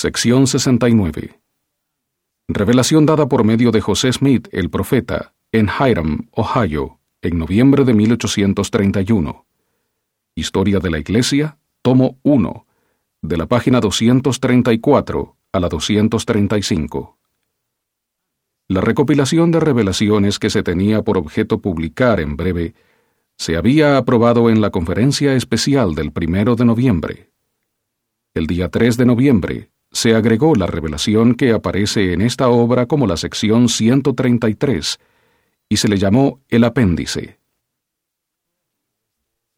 Sección 69. Revelación dada por medio de José Smith, el profeta, en Hiram, Ohio, en noviembre de 1831. Historia de la Iglesia, tomo 1, de la página 234 a la 235. La recopilación de revelaciones que se tenía por objeto publicar en breve se había aprobado en la conferencia especial del primero de noviembre. El día 3 de noviembre se agregó la revelación que aparece en esta obra como la sección 133 y se le llamó el apéndice.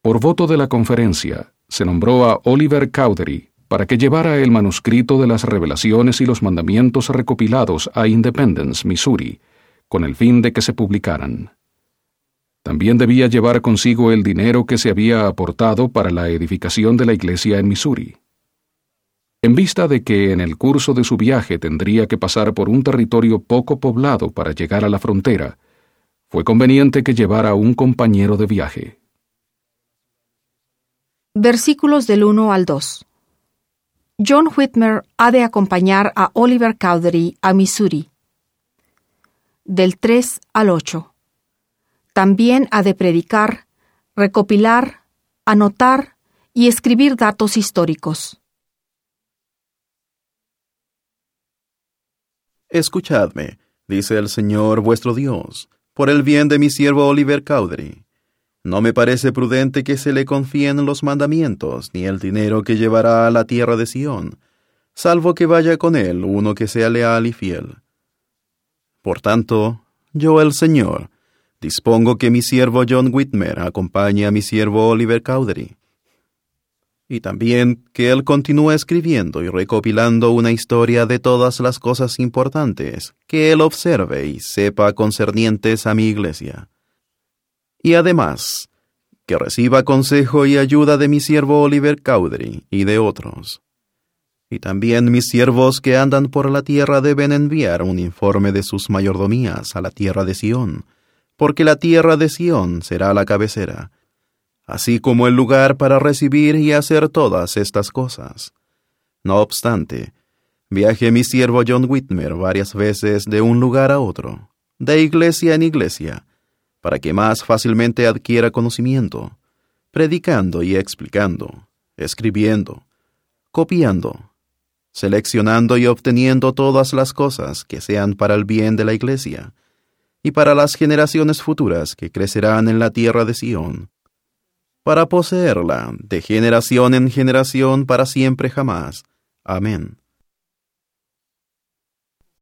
Por voto de la conferencia, se nombró a Oliver Cowdery para que llevara el manuscrito de las revelaciones y los mandamientos recopilados a Independence, Missouri, con el fin de que se publicaran. También debía llevar consigo el dinero que se había aportado para la edificación de la iglesia en Missouri. En vista de que en el curso de su viaje tendría que pasar por un territorio poco poblado para llegar a la frontera, fue conveniente que llevara un compañero de viaje. Versículos del 1 al 2. John Whitmer ha de acompañar a Oliver Cowdery a Missouri. Del 3 al 8. También ha de predicar, recopilar, anotar y escribir datos históricos. Escuchadme, dice el Señor vuestro Dios, por el bien de mi siervo Oliver Cowdery. No me parece prudente que se le confíen los mandamientos, ni el dinero que llevará a la tierra de Sión, salvo que vaya con él uno que sea leal y fiel. Por tanto, yo el Señor, dispongo que mi siervo John Whitmer acompañe a mi siervo Oliver Cowdery y también que él continúe escribiendo y recopilando una historia de todas las cosas importantes que él observe y sepa concernientes a mi iglesia. Y además, que reciba consejo y ayuda de mi siervo Oliver Cowdery y de otros. Y también mis siervos que andan por la tierra deben enviar un informe de sus mayordomías a la tierra de Sión, porque la tierra de Sión será la cabecera, así como el lugar para recibir y hacer todas estas cosas. No obstante, viaje mi siervo John Whitmer varias veces de un lugar a otro, de iglesia en iglesia, para que más fácilmente adquiera conocimiento, predicando y explicando, escribiendo, copiando, seleccionando y obteniendo todas las cosas que sean para el bien de la iglesia, y para las generaciones futuras que crecerán en la tierra de Sión, para poseerla de generación en generación para siempre jamás. Amén.